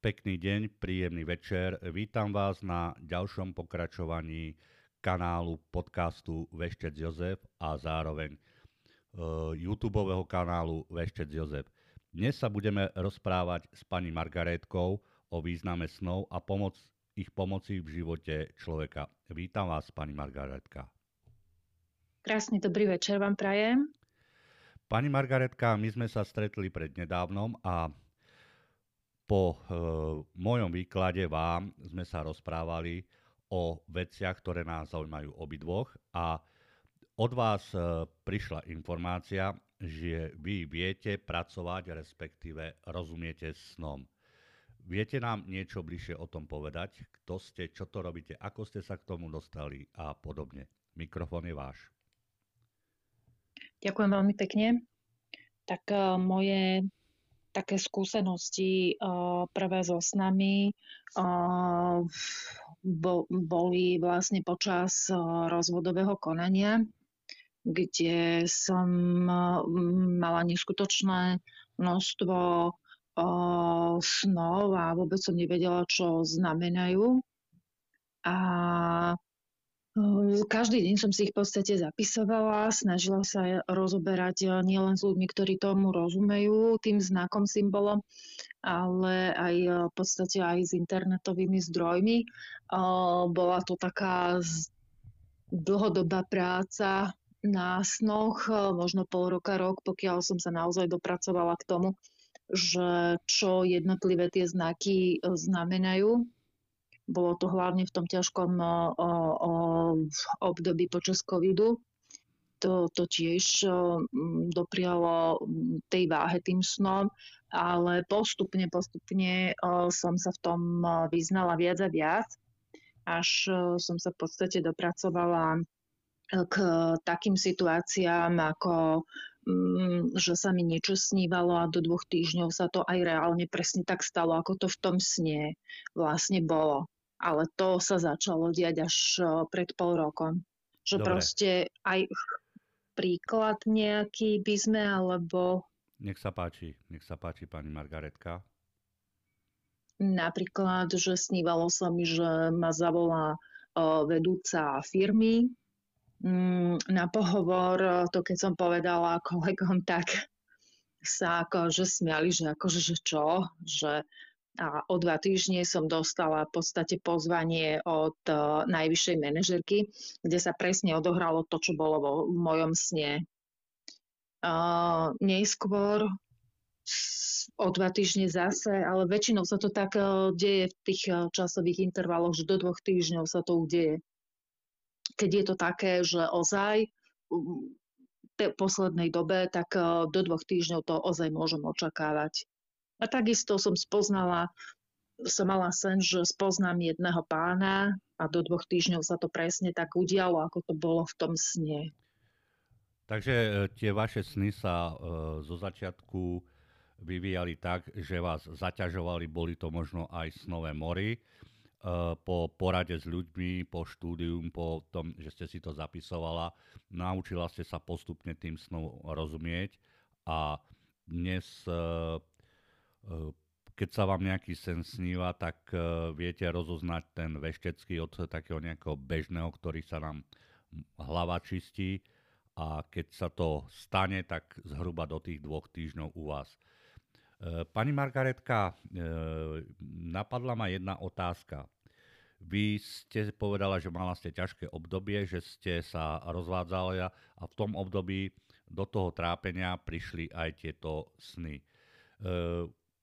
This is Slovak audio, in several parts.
Pekný deň, príjemný večer. Vítam vás na ďalšom pokračovaní kanálu podcastu Veštec Jozef a zároveň uh, YouTube kanálu Veštec Jozef. Dnes sa budeme rozprávať s pani Margaretkou o význame snov a pomoc, ich pomoci v živote človeka. Vítam vás, pani Margaretka. Krásny dobrý večer vám prajem. Pani Margaretka, my sme sa stretli pred nedávnom a po e, mojom výklade vám sme sa rozprávali o veciach, ktoré nás zaujímajú obidvoch a od vás e, prišla informácia, že vy viete pracovať, respektíve rozumiete snom. Viete nám niečo bližšie o tom povedať? Kto ste, čo to robíte, ako ste sa k tomu dostali a podobne. Mikrofón je váš. Ďakujem veľmi pekne. Tak uh, moje také skúsenosti uh, prvé so snami uh, boli vlastne počas uh, rozvodového konania, kde som mala neskutočné množstvo snov a vôbec som nevedela, čo znamenajú. A každý deň som si ich v podstate zapisovala, snažila sa rozoberať eh, nielen s ľuďmi, ktorí tomu rozumejú, tým znakom, symbolom, ale aj eh, v podstate aj s internetovými zdrojmi. Eh, bola to taká dlhodobá práca na snoch, možno pol roka, rok, pokiaľ som sa naozaj dopracovala k tomu, že čo jednotlivé tie znaky znamenajú bolo to hlavne v tom ťažkom období počas covidu. To, to tiež doprialo tej váhe tým snom, ale postupne, postupne som sa v tom vyznala viac a viac, až som sa v podstate dopracovala k takým situáciám, ako že sa mi niečo snívalo a do dvoch týždňov sa to aj reálne presne tak stalo, ako to v tom sne vlastne bolo ale to sa začalo diať až pred pol rokom. Že Dobre. proste aj príklad nejaký by sme, alebo... Nech sa páči, nech sa páči pani Margaretka. Napríklad, že snívalo sa mi, že ma zavolá vedúca firmy mm, na pohovor, to keď som povedala kolegom, tak sa akože smiali, že akože že čo, že a o dva týždne som dostala v podstate pozvanie od uh, najvyššej manažerky, kde sa presne odohralo to, čo bolo vo mojom sne. Uh, neskôr o dva týždne zase, ale väčšinou sa to tak uh, deje v tých časových intervaloch, že do dvoch týždňov sa to udeje. Keď je to také, že ozaj v poslednej dobe, tak do dvoch týždňov to ozaj môžem očakávať. A takisto som spoznala, som mala sen, že spoznám jedného pána a do dvoch týždňov sa to presne tak udialo, ako to bolo v tom sne. Takže e, tie vaše sny sa e, zo začiatku vyvíjali tak, že vás zaťažovali, boli to možno aj snové mory. E, po porade s ľuďmi, po štúdium, po tom, že ste si to zapisovala, naučila ste sa postupne tým snom rozumieť a dnes Eh, keď sa vám nejaký sen sníva, tak uh, viete rozoznať ten veštecký od takého nejakého bežného, ktorý sa nám hlava čistí a keď sa to stane, tak zhruba do tých dvoch týždňov u vás. Uh, pani Margaretka, napadla ma jedna otázka. Vy ste povedala, že mala ste ťažké obdobie, že ste sa rozvádzali a v tom období do toho trápenia prišli aj tieto sny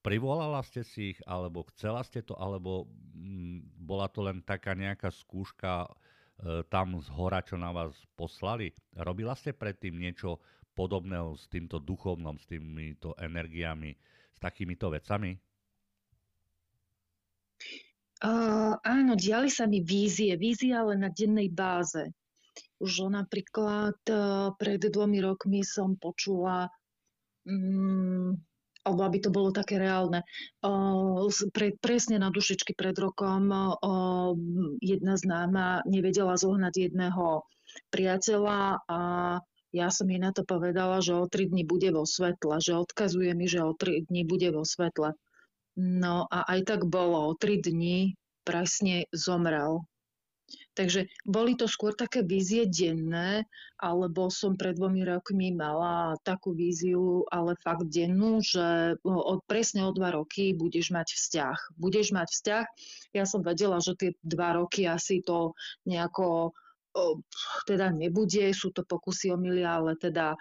privolala ste si ich, alebo chcela ste to, alebo mm, bola to len taká nejaká skúška e, tam z hora, čo na vás poslali? Robila ste predtým niečo podobného s týmto duchovnom, s týmito energiami, s takýmito vecami? Uh, áno, diali sa mi vízie, vízie ale na dennej báze. Už napríklad uh, pred dvomi rokmi som počula um, alebo aby to bolo také reálne. Pre, presne na dušičky pred rokom jedna známa nevedela zohnať jedného priateľa a ja som jej na to povedala, že o tri dní bude vo svetle, že odkazuje mi, že o tri dní bude vo svetle. No a aj tak bolo, o tri dní presne zomrel. Takže boli to skôr také vízie denné, alebo som pred dvomi rokmi mala takú víziu, ale fakt dennú, že od, presne o dva roky budeš mať vzťah. Budeš mať vzťah. Ja som vedela, že tie dva roky asi to nejako teda nebude, sú to pokusy o milia, ale teda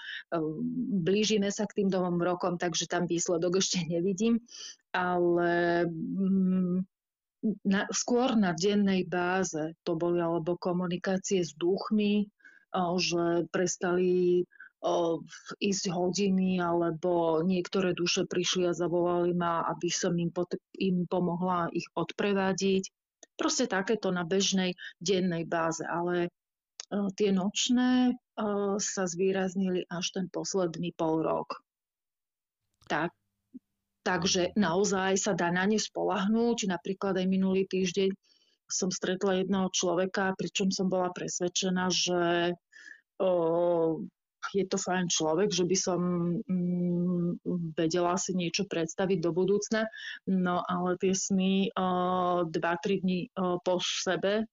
blížime sa k tým dvom rokom, takže tam výsledok ešte nevidím. Ale mm, na, skôr na dennej báze to boli alebo komunikácie s duchmi, že prestali ísť hodiny, alebo niektoré duše prišli a zavolali ma, aby som im, pot- im pomohla ich odprevádiť. Proste takéto na bežnej dennej báze, ale tie nočné sa zvýraznili až ten posledný pol rok. Tak, takže naozaj sa dá na ne spolahnúť. Napríklad aj minulý týždeň som stretla jedného človeka, pričom som bola presvedčená, že o, je to fajn človek, že by som mm, vedela si niečo predstaviť do budúcna. No ale tie sny 2-3 dní o, po sebe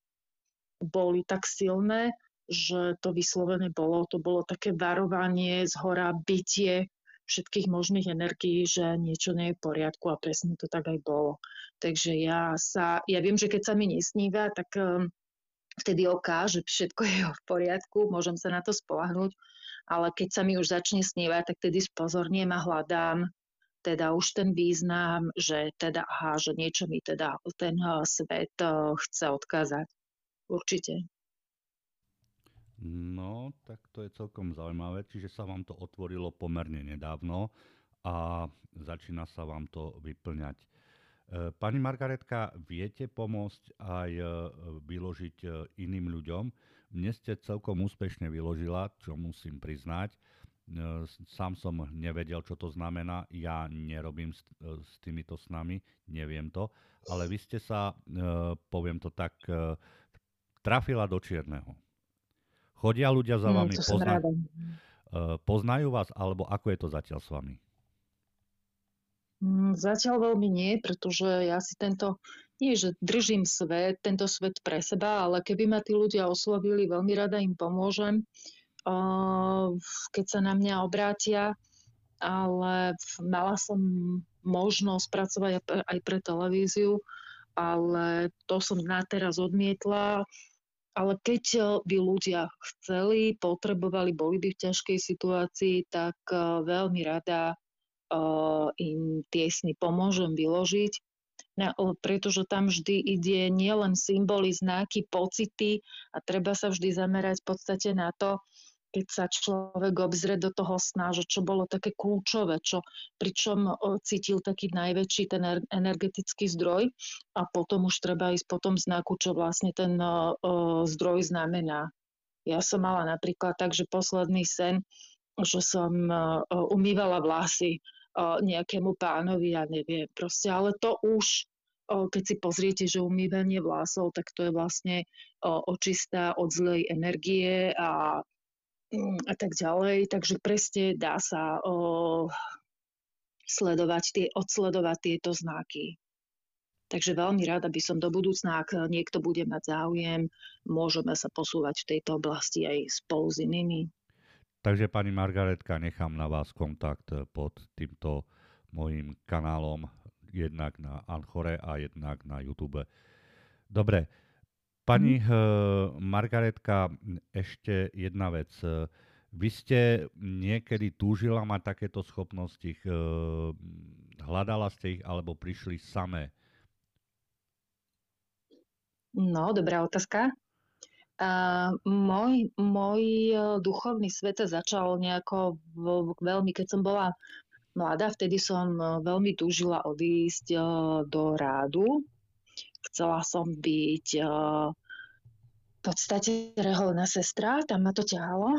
boli tak silné, že to vyslovené bolo, to bolo také varovanie z hora, bytie všetkých možných energií, že niečo nie je v poriadku a presne to tak aj bolo. Takže ja sa, ja viem, že keď sa mi nesníva, tak um, vtedy oká, že všetko je v poriadku, môžem sa na to spolahnúť, ale keď sa mi už začne snívať, tak tedy spozorniem a hľadám teda už ten význam, že teda aha, že niečo mi teda ten uh, svet uh, chce odkázať. Určite. No, tak to je celkom zaujímavé, čiže sa vám to otvorilo pomerne nedávno a začína sa vám to vyplňať. E, pani Margaretka, viete pomôcť aj e, vyložiť e, iným ľuďom? Mne ste celkom úspešne vyložila, čo musím priznať. Sám som nevedel, čo to znamená. Ja nerobím s, týmito snami, neviem to. Ale vy ste sa, poviem to tak, trafila do čierneho. Chodia ľudia za hm, vami, mm, pozna- poznajú vás, alebo ako je to zatiaľ s vami? Mm, zatiaľ veľmi nie, pretože ja si tento, nie že držím svet, tento svet pre seba, ale keby ma tí ľudia oslovili, veľmi rada im pomôžem, keď sa na mňa obrátia, ale mala som možnosť pracovať aj pre televíziu, ale to som na teraz odmietla ale keď eh, by ľudia chceli, potrebovali, boli by v ťažkej situácii, tak eh, veľmi rada eh, im tie sny pomôžem vyložiť, pretože tam vždy ide nielen symboly, znaky, pocity a treba sa vždy zamerať v podstate na to, keď sa človek obzrie do toho sna, že čo bolo také kľúčové, čo, pričom cítil taký najväčší ten energetický zdroj a potom už treba ísť po tom znaku, čo vlastne ten uh, zdroj znamená. Ja som mala napríklad tak, že posledný sen, že som uh, umývala vlasy uh, nejakému pánovi, ja neviem, proste, ale to už keď si pozriete, že umývanie vlasov, tak to je vlastne očistá od zlej energie a a tak ďalej. Takže presne dá sa o, sledovať tie, odsledovať tieto znaky. Takže veľmi rada by som do budúcna, ak niekto bude mať záujem, môžeme sa posúvať v tejto oblasti aj spolu s inými. Takže pani Margaretka, nechám na vás kontakt pod týmto mojim kanálom, jednak na Anchore a jednak na YouTube. Dobre, Pani uh, Margaretka, ešte jedna vec. Vy ste niekedy túžila mať takéto schopnosti, uh, hľadala ste ich alebo prišli samé? No, dobrá otázka. Uh, môj, môj duchovný svet začal nejako v, veľmi, keď som bola mladá, vtedy som veľmi túžila odísť do rádu, Chcela som byť uh, v podstate reholná sestra, tam ma to ťahalo,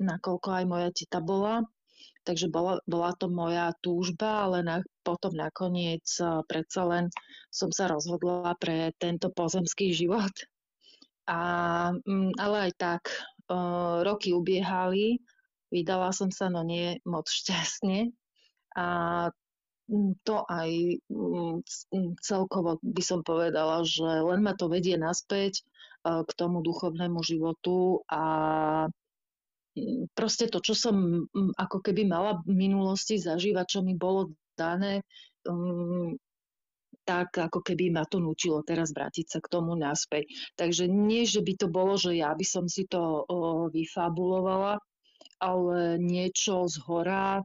nakoľko aj moja tita bola. Takže bola, bola to moja túžba, ale na, potom nakoniec uh, predsa len som sa rozhodla pre tento pozemský život. A, um, ale aj tak, uh, roky ubiehali, vydala som sa, no nie moc šťastne. A to aj celkovo by som povedala, že len ma to vedie naspäť k tomu duchovnému životu a proste to, čo som ako keby mala v minulosti zažívať, čo mi bolo dané, tak ako keby ma to nutilo teraz vrátiť sa k tomu naspäť. Takže nie, že by to bolo, že ja by som si to vyfabulovala, ale niečo z hora,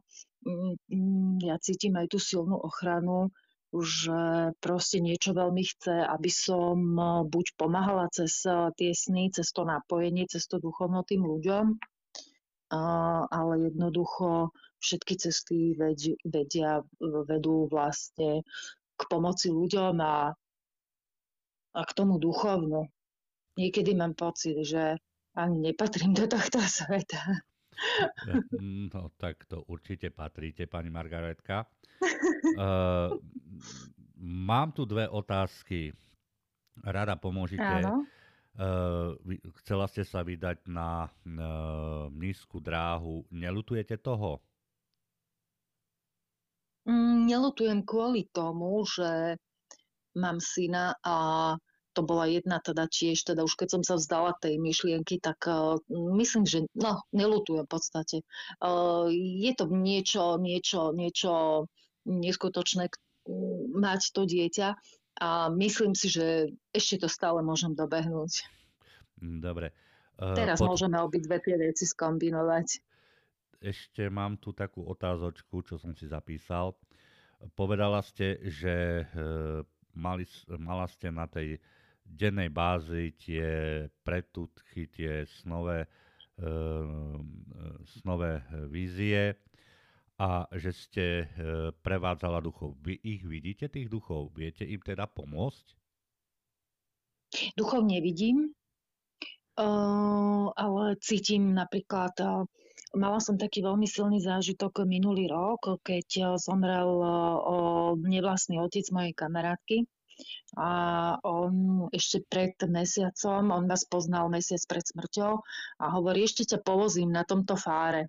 ja cítim aj tú silnú ochranu, že proste niečo veľmi chce, aby som buď pomáhala cez tie sny, cez to napojenie, cez to duchovno tým ľuďom, ale jednoducho všetky cesty vedia, vedú vlastne k pomoci ľuďom a, a k tomu duchovnu. Niekedy mám pocit, že ani nepatrím do tohto sveta. No tak to určite patríte, pani Margaretka. Uh, mám tu dve otázky. Rada pomôžete. Áno. Uh, chcela ste sa vydať na uh, nízku dráhu. Nelutujete toho? Mm, nelutujem kvôli tomu, že mám syna a to bola jedna teda tiež, teda už keď som sa vzdala tej myšlienky, tak uh, myslím, že no, nelutujem v podstate. Uh, je to niečo, niečo, niečo neskutočné mať to dieťa a myslím si, že ešte to stále môžem dobehnúť. Dobre. Uh, Teraz pod... môžeme obidve tie veci skombinovať ešte mám tu takú otázočku, čo som si zapísal. Povedala ste, že e, mali, mala ste na tej dennej bázi tie pretutchy, tie snové, e, snové vízie a že ste e, prevádzala duchov. Vy ich vidíte, tých duchov? Viete im teda pomôcť? Duchov nevidím, ale cítim napríklad Mala som taký veľmi silný zážitok minulý rok, keď eh, zomrel nevlastný otec mojej kamarátky. A on ešte pred mesiacom, on vás poznal mesiac pred smrťou a hovorí, ešte ťa povozím na tomto fáre.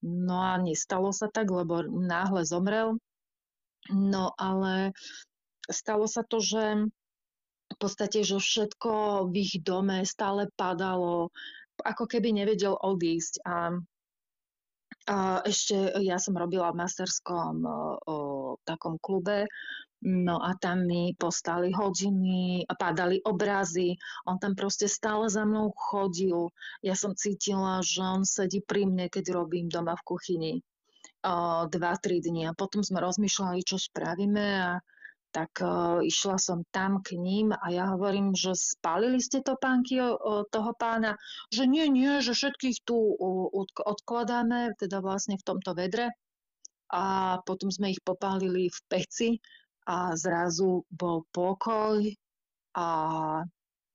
No a nestalo sa tak, lebo náhle zomrel. No ale stalo sa to, že v podstate, že všetko v ich dome stále padalo, ako keby nevedel odísť. A a ešte ja som robila v masterskom o, o takom klube, no a tam mi postali hodiny, padali obrazy, on tam proste stále za mnou chodil. Ja som cítila, že on sedí pri mne, keď robím doma v kuchyni. dva, tri dní a potom sme rozmýšľali, čo spravíme a tak uh, išla som tam k ním a ja hovorím, že spálili ste to pánky o, o toho pána, že nie, nie, že všetkých tu od, odkladáme, teda vlastne v tomto vedre a potom sme ich popálili v peci a zrazu bol pokoj a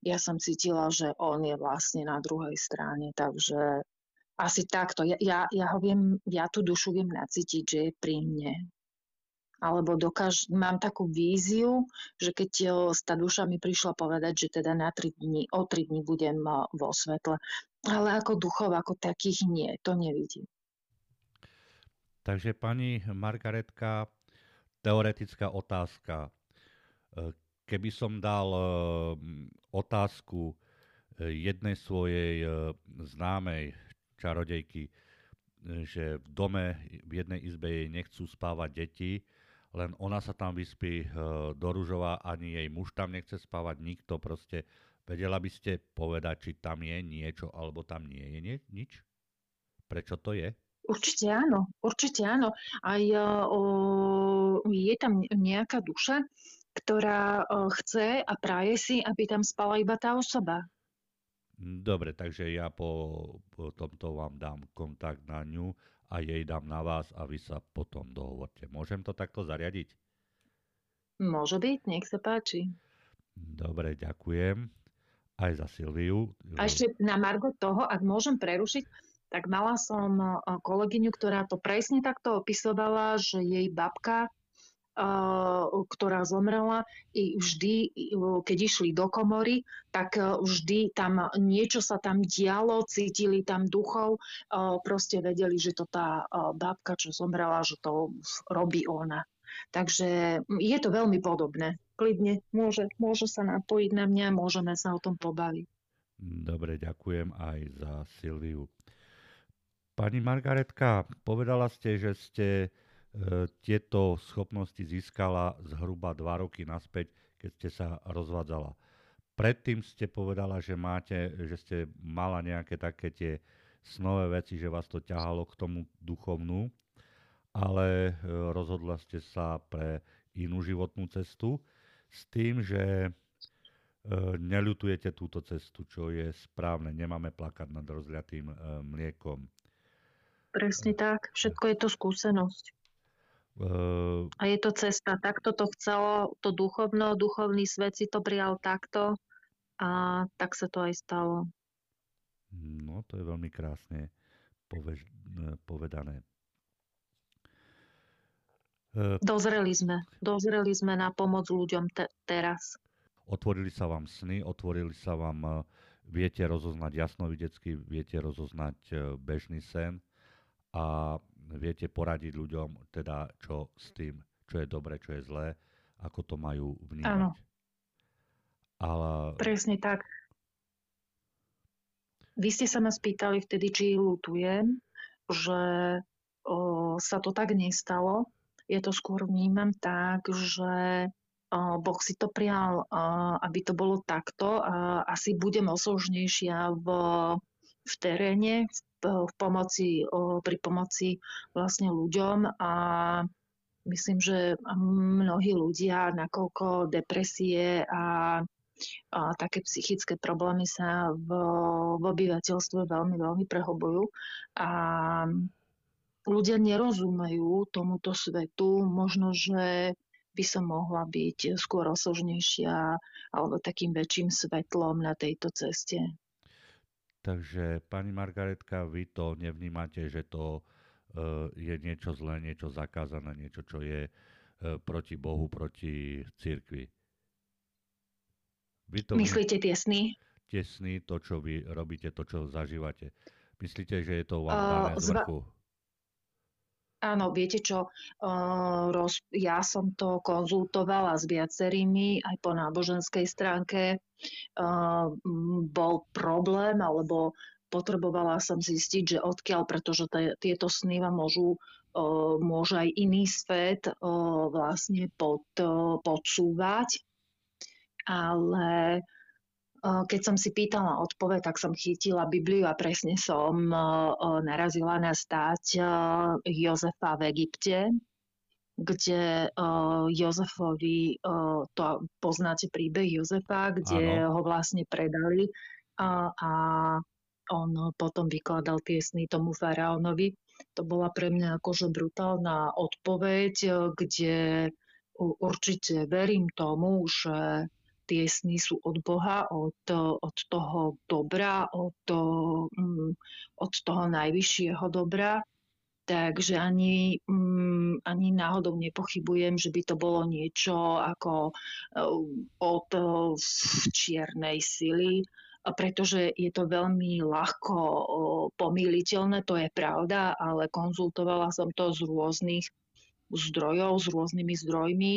ja som cítila, že on je vlastne na druhej strane, takže asi takto. Ja, ja, ja ho viem, ja tú dušu viem nacítiť, že je pri mne alebo dokáž, mám takú víziu, že keď tá duša mi prišla povedať, že teda na 3 dní, o 3 dní budem vo svetle. Ale ako duchov, ako takých nie, to nevidím. Takže pani Margaretka, teoretická otázka. E, keby som dal e, otázku e, jednej svojej známej čarodejky, že v dome v jednej izbe jej nechcú spávať deti, len ona sa tam vyspí do Ružova, ani jej muž tam nechce spávať, nikto proste. Vedela by ste povedať, či tam je niečo, alebo tam nie je nič? Prečo to je? Určite áno, určite áno. Aj e, o, je tam nejaká duša, ktorá o, chce a praje si, aby tam spala iba tá osoba. Dobre, takže ja po, po tomto vám dám kontakt na ňu a jej dám na vás a vy sa potom dohovorte. Môžem to takto zariadiť? Môže byť, nech sa páči. Dobre, ďakujem. Aj za Silviu. A ešte na Margo toho, ak môžem prerušiť, tak mala som kolegyňu, ktorá to presne takto opisovala, že jej babka ktorá zomrela, i vždy, keď išli do komory, tak vždy tam niečo sa tam dialo, cítili tam duchov, proste vedeli, že to tá babka, čo zomrela, že to robí ona. Takže je to veľmi podobné. Kľudne môže, môže sa napojiť na mňa, môžeme sa o tom pobaviť. Dobre, ďakujem aj za Silviu. Pani Margaretka, povedala ste, že ste e, tieto schopnosti získala zhruba dva roky naspäť, keď ste sa rozvádzala. Predtým ste povedala, že máte, že ste mala nejaké také tie snové veci, že vás to ťahalo k tomu duchovnú, ale e, rozhodla ste sa pre inú životnú cestu s tým, že e, neľutujete túto cestu, čo je správne. Nemáme plakať nad rozliatým e, mliekom. Presne tak. Všetko je to skúsenosť. A je to cesta. Takto to chcelo, to duchovno, duchovný svet si to prijal takto a tak sa to aj stalo. No, to je veľmi krásne povež- povedané. E, dozreli sme. Dozreli sme na pomoc ľuďom te- teraz. Otvorili sa vám sny, otvorili sa vám, e, viete rozoznať jasnovidecky, viete rozoznať e, bežný sen a viete poradiť ľuďom, teda čo s tým, čo je dobre, čo je zlé, ako to majú vnímať. Áno. Ale... Presne tak. Vy ste sa ma spýtali vtedy, či lutujem, že o, sa to tak nestalo. Ja to skôr vnímam tak, že Boh si to prial, aby to bolo takto. A asi budem osožnejšia v, v teréne, v, v pomoci, pri pomoci vlastne ľuďom a myslím, že mnohí ľudia, nakoľko depresie a a také psychické problémy sa v, v obyvateľstve veľmi, veľmi prehobujú. A ľudia nerozumejú tomuto svetu. Možno, že by som mohla byť skôr osožnejšia alebo takým väčším svetlom na tejto ceste. Takže, pani Margaretka, vy to nevnímate, že to uh, je niečo zlé, niečo zakázané, niečo, čo je uh, proti Bohu, proti cirkvi. Vy to Myslíte tie sny? Tie sny, to, čo vy robíte, to, čo zažívate. Myslíte, že je to vám dané uh, z vrchu? Áno, viete čo, roz, ja som to konzultovala s viacerými aj po náboženskej stránke. Bol problém, alebo potrebovala som zistiť, že odkiaľ, pretože tieto sny vám môžu, môže aj iný svet vlastne pod, podsúvať ale keď som si pýtala odpoveď, tak som chytila Bibliu a presne som narazila na stáť Jozefa v Egypte, kde Jozefovi, to poznáte príbeh Jozefa, kde ano. ho vlastne predali a, a on potom vykladal tie sny tomu faraónovi. To bola pre mňa akože brutálna odpoveď, kde určite verím tomu, že tie sny sú od Boha, od, od toho dobra, od, mm, od toho najvyššieho dobra. Takže ani, um, ani náhodou nepochybujem, že by to bolo niečo ako uh, od uh, čiernej sily, pretože je to veľmi ľahko uh, pomýliteľné, to je pravda, ale konzultovala som to z rôznych zdrojov, s rôznymi zdrojmi,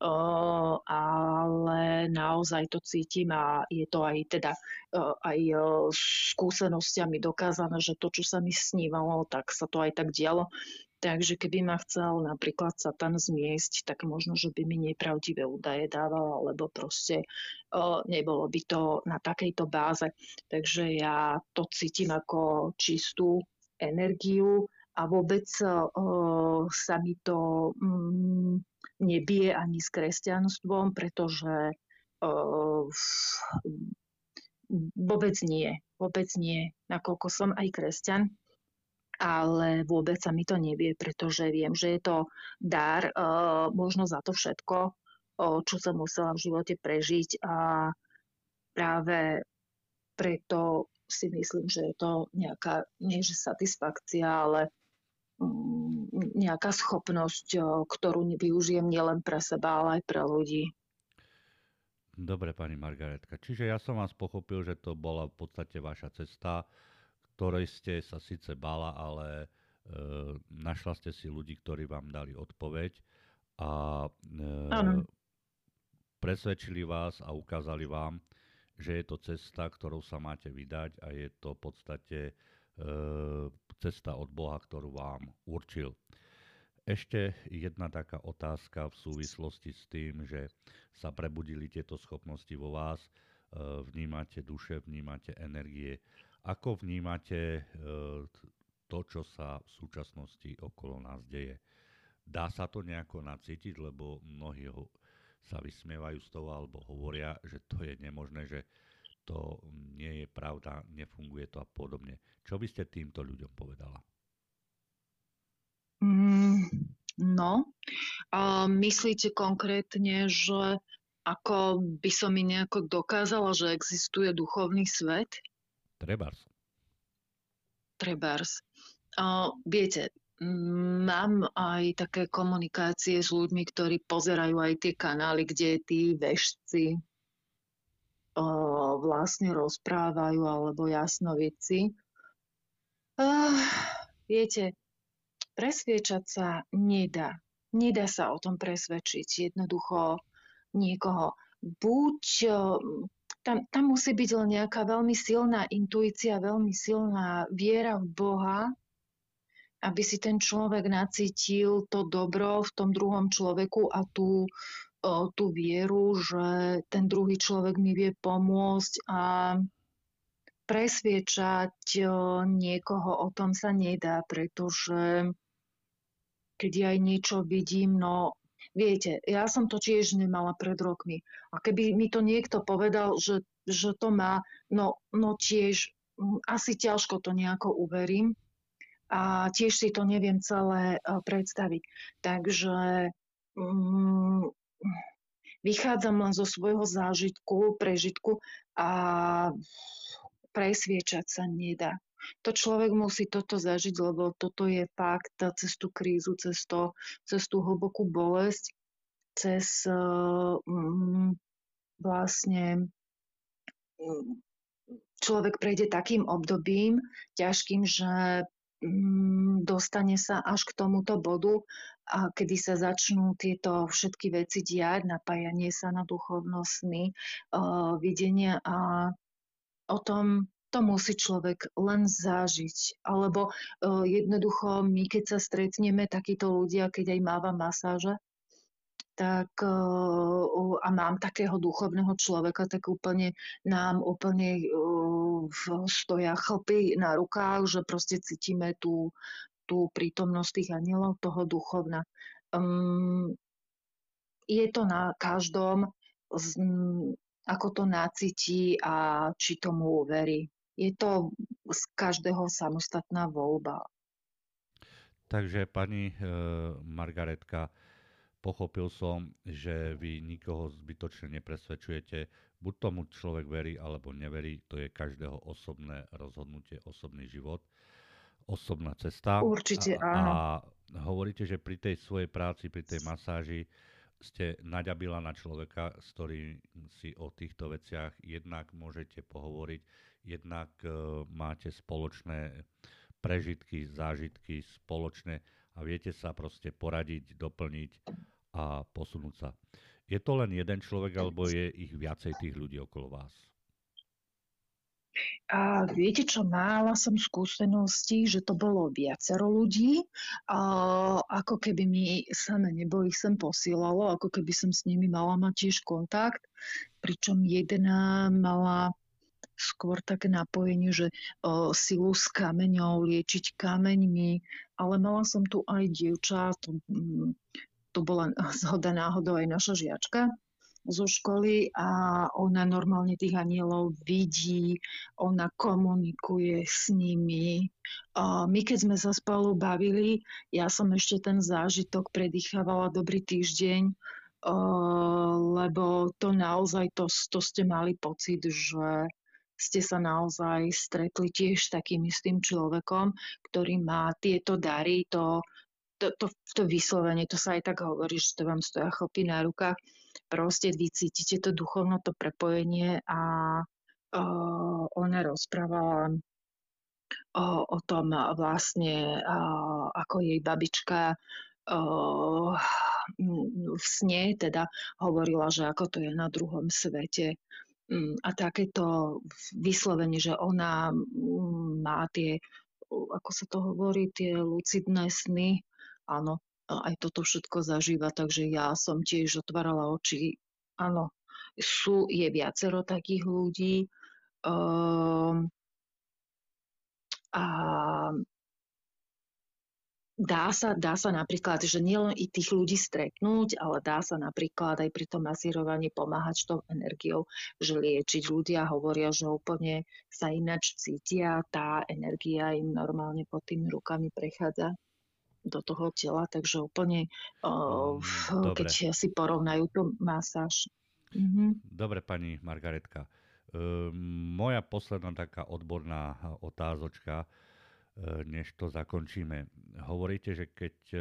ale naozaj to cítim a je to aj teda aj skúsenosťami dokázané, že to, čo sa mi snívalo, tak sa to aj tak dialo. Takže keby ma chcel napríklad Satan zmiesť, tak možno, že by mi nepravdivé údaje dával, alebo proste uh, nebolo by to na takejto báze. Takže ja to cítim ako čistú energiu a vôbec uh, sa mi to um, nebije ani s kresťanstvom, pretože uh, vôbec nie. Vôbec nie, nakoľko som aj kresťan, ale vôbec sa mi to nevie, pretože viem, že je to dar uh, možno za to všetko, uh, čo som musela v živote prežiť a práve preto si myslím, že je to nejaká, nie že satisfakcia, ale Mm, nejaká schopnosť, ktorú využijem nielen pre seba, ale aj pre ľudí. Dobre, pani Margaretka. Čiže ja som vás pochopil, že to bola v podstate vaša cesta, ktorej ste sa síce bála, ale e, našla ste si ľudí, ktorí vám dali odpoveď a e, presvedčili vás a ukázali vám, že je to cesta, ktorou sa máte vydať a je to v podstate e, cesta od Boha, ktorú vám určil. Ešte jedna taká otázka v súvislosti s tým, že sa prebudili tieto schopnosti vo vás. E, vnímate duše, vnímate energie. Ako vnímate e, to, čo sa v súčasnosti okolo nás deje? Dá sa to nejako nacítiť, lebo mnohí sa vysmievajú z toho alebo hovoria, že to je nemožné, že to nie je pravda, nefunguje to a podobne. Čo by ste týmto ľuďom povedala? No, a myslíte konkrétne, že ako by som mi nejako dokázala, že existuje duchovný svet? Trebárs. Trebárs. Uh, viete, Mám aj také komunikácie s ľuďmi, ktorí pozerajú aj tie kanály, kde tí vešci vlastne rozprávajú alebo jasnovici. Uh, viete, presviečať sa nedá. Nedá sa o tom presvedčiť jednoducho niekoho. Buď tam, tam musí byť len nejaká veľmi silná intuícia, veľmi silná viera v Boha, aby si ten človek nacítil to dobro v tom druhom človeku a tú, tú vieru, že ten druhý človek mi vie pomôcť a presviečať niekoho o tom sa nedá, pretože keď ja aj niečo vidím, no viete, ja som to tiež nemala pred rokmi. A keby mi to niekto povedal, že, že to má, no, no tiež asi ťažko to nejako uverím a tiež si to neviem celé e, predstaviť. Takže um, vychádzam len zo svojho zážitku, prežitku a presviečať sa nedá. To človek musí toto zažiť, lebo toto je fakt cez tú krízu, cez, to, cez tú hlbokú bolesť, cez um, vlastne um, človek prejde takým obdobím ťažkým, že Mm, dostane sa až k tomuto bodu, a kedy sa začnú tieto všetky veci diať, napájanie sa na duchovnostný uh, videnia a o tom to musí človek len zažiť. Alebo uh, jednoducho my, keď sa stretneme, takíto ľudia, keď aj máva masáže, tak a mám takého duchovného človeka, tak úplne nám úplne stoja chlpy na rukách, že proste cítime tú, tú prítomnosť tých anielov, toho duchovna. Um, je to na každom, ako to nacíti a či tomu uverí. Je to z každého samostatná voľba. Takže pani e, Margaretka, Pochopil som, že vy nikoho zbytočne nepresvedčujete. Buď tomu človek verí alebo neverí, to je každého osobné rozhodnutie, osobný život, osobná cesta. Určite áno. A hovoríte, že pri tej svojej práci, pri tej masáži ste naďabila na človeka, s ktorým si o týchto veciach jednak môžete pohovoriť, jednak uh, máte spoločné prežitky, zážitky spoločné a viete sa proste poradiť, doplniť a posunúť sa. Je to len jeden človek, alebo je ich viacej tých ľudí okolo vás? A viete čo, mala som skúsenosti, že to bolo viacero ľudí, a ako keby mi same nebo ich sem posielalo, ako keby som s nimi mala mať tiež kontakt, pričom jedna mala skôr také napojenie, že o, silu s kameňou, liečiť kameňmi, ale mala som tu aj dievča, to, to bola zhoda náhodou aj naša žiačka zo školy a ona normálne tých anielov vidí, ona komunikuje s nimi. My keď sme sa spolu bavili, ja som ešte ten zážitok predýchávala dobrý týždeň, lebo to naozaj, to, to ste mali pocit, že ste sa naozaj stretli tiež takým istým človekom, ktorý má tieto dary, to to, to, to vyslovene, to sa aj tak hovorí, že to vám stoja chlpy na rukách. Proste vy cítite to duchovno, to prepojenie a uh, ona rozprávala uh, o tom vlastne, uh, ako jej babička uh, v sne teda hovorila, že ako to je na druhom svete a takéto vyslovenie, že ona má tie, ako sa to hovorí, tie lucidné sny, áno, aj toto všetko zažíva, takže ja som tiež otvárala oči, áno, sú, je viacero takých ľudí, um, a dá sa, dá sa napríklad, že nielen i tých ľudí stretnúť, ale dá sa napríklad aj pri tom masírovaní pomáhať tou energiou, že liečiť ľudia hovoria, že úplne sa ináč cítia, tá energia im normálne pod tými rukami prechádza do toho tela, takže úplne, mm, keď si porovnajú tú masáž. Mhm. Dobre, pani Margaretka. Ehm, moja posledná taká odborná otázočka, než to zakončíme. Hovoríte, že keď e,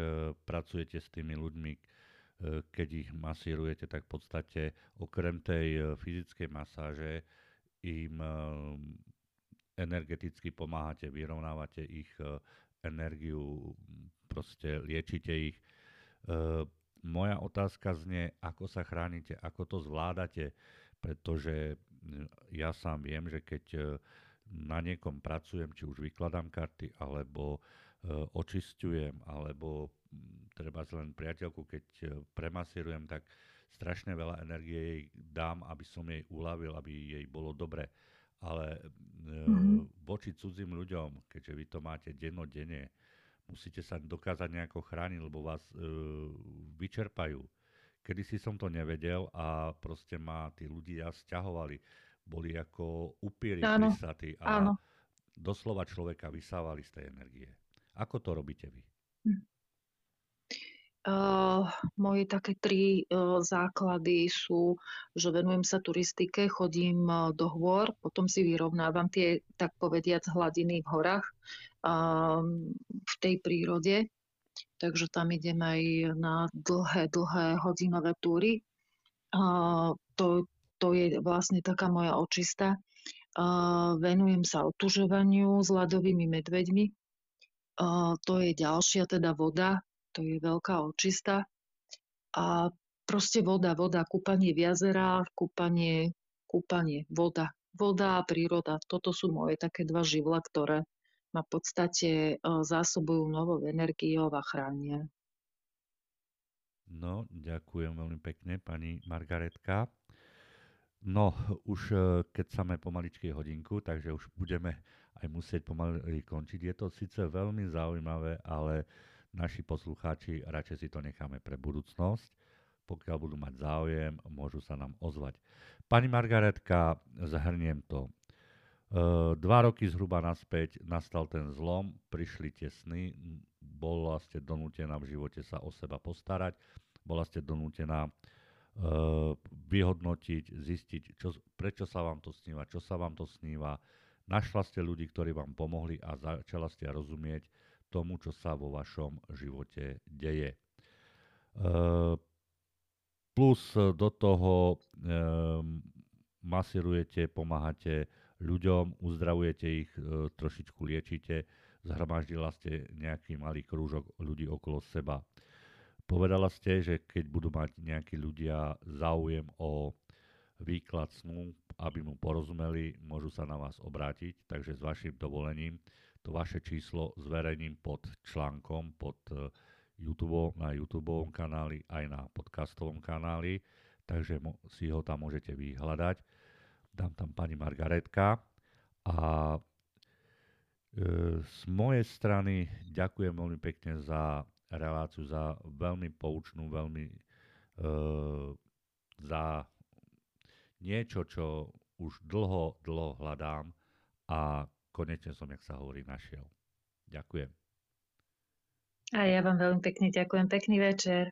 pracujete s tými ľuďmi, e, keď ich masírujete, tak v podstate okrem tej fyzickej masáže im energeticky pomáhate, vyrovnávate ich energiu, proste liečite ich. Moja otázka znie, ako sa chránite, ako to zvládate, pretože ja sám viem, že keď e, na niekom pracujem, či už vykladám karty, alebo e, očistujem, alebo treba len priateľku, keď e, premasírujem, tak strašne veľa energie jej dám, aby som jej uľavil, aby jej bolo dobre. Ale mm-hmm. voči cudzím ľuďom, keďže vy to máte dennodenne, musíte sa dokázať nejako chrániť, lebo vás e, vyčerpajú. Kedy si som to nevedel a proste ma tí ľudia stiahovali. Boli ako upíry vysatí a áno. doslova človeka vysávali z tej energie. Ako to robíte vy? Uh, moje také tri uh, základy sú, že venujem sa turistike, chodím uh, do hôr, potom si vyrovnávam tie, tak povediac, hladiny v horách, uh, v tej prírode takže tam idem aj na dlhé, dlhé hodinové túry. To, to je vlastne taká moja očista. Venujem sa otužovaniu s ľadovými medveďmi. To je ďalšia teda voda, to je veľká očista. A proste voda, voda, kúpanie v jazerách, kúpanie, kúpanie, voda. Voda a príroda, toto sú moje také dva živla, ktoré ma v podstate zásobujú novou energiou a chránia. No, ďakujem veľmi pekne, pani Margaretka. No, už e, keď máme pomaličky hodinku, takže už budeme aj musieť pomaly končiť. Je to síce veľmi zaujímavé, ale naši poslucháči radšej si to necháme pre budúcnosť. Pokiaľ budú mať záujem, môžu sa nám ozvať. Pani Margaretka, zhrniem to. Dva roky zhruba naspäť nastal ten zlom, prišli tie sny, bola ste donútená v živote sa o seba postarať, bola ste donútená vyhodnotiť, zistiť, čo, prečo sa vám to sníva, čo sa vám to sníva. Našla ste ľudí, ktorí vám pomohli a začala ste rozumieť tomu, čo sa vo vašom živote deje. Plus do toho masírujete, pomáhate ľuďom, uzdravujete ich, trošičku liečite, zhromaždila ste nejaký malý krúžok ľudí okolo seba. Povedala ste, že keď budú mať nejakí ľudia záujem o výklad snu, aby mu porozumeli, môžu sa na vás obrátiť, takže s vašim dovolením to vaše číslo zverejním pod článkom, pod e, YouTube, na YouTube kanáli, aj na podcastovom kanáli, takže si ho tam môžete vyhľadať. Dám tam pani Margaretka. A e, z mojej strany ďakujem veľmi pekne za reláciu, za veľmi poučnú, veľmi e, za niečo, čo už dlho, dlho hľadám a konečne som, jak sa hovorí, našiel. Ďakujem. A ja vám veľmi pekne ďakujem. Pekný večer.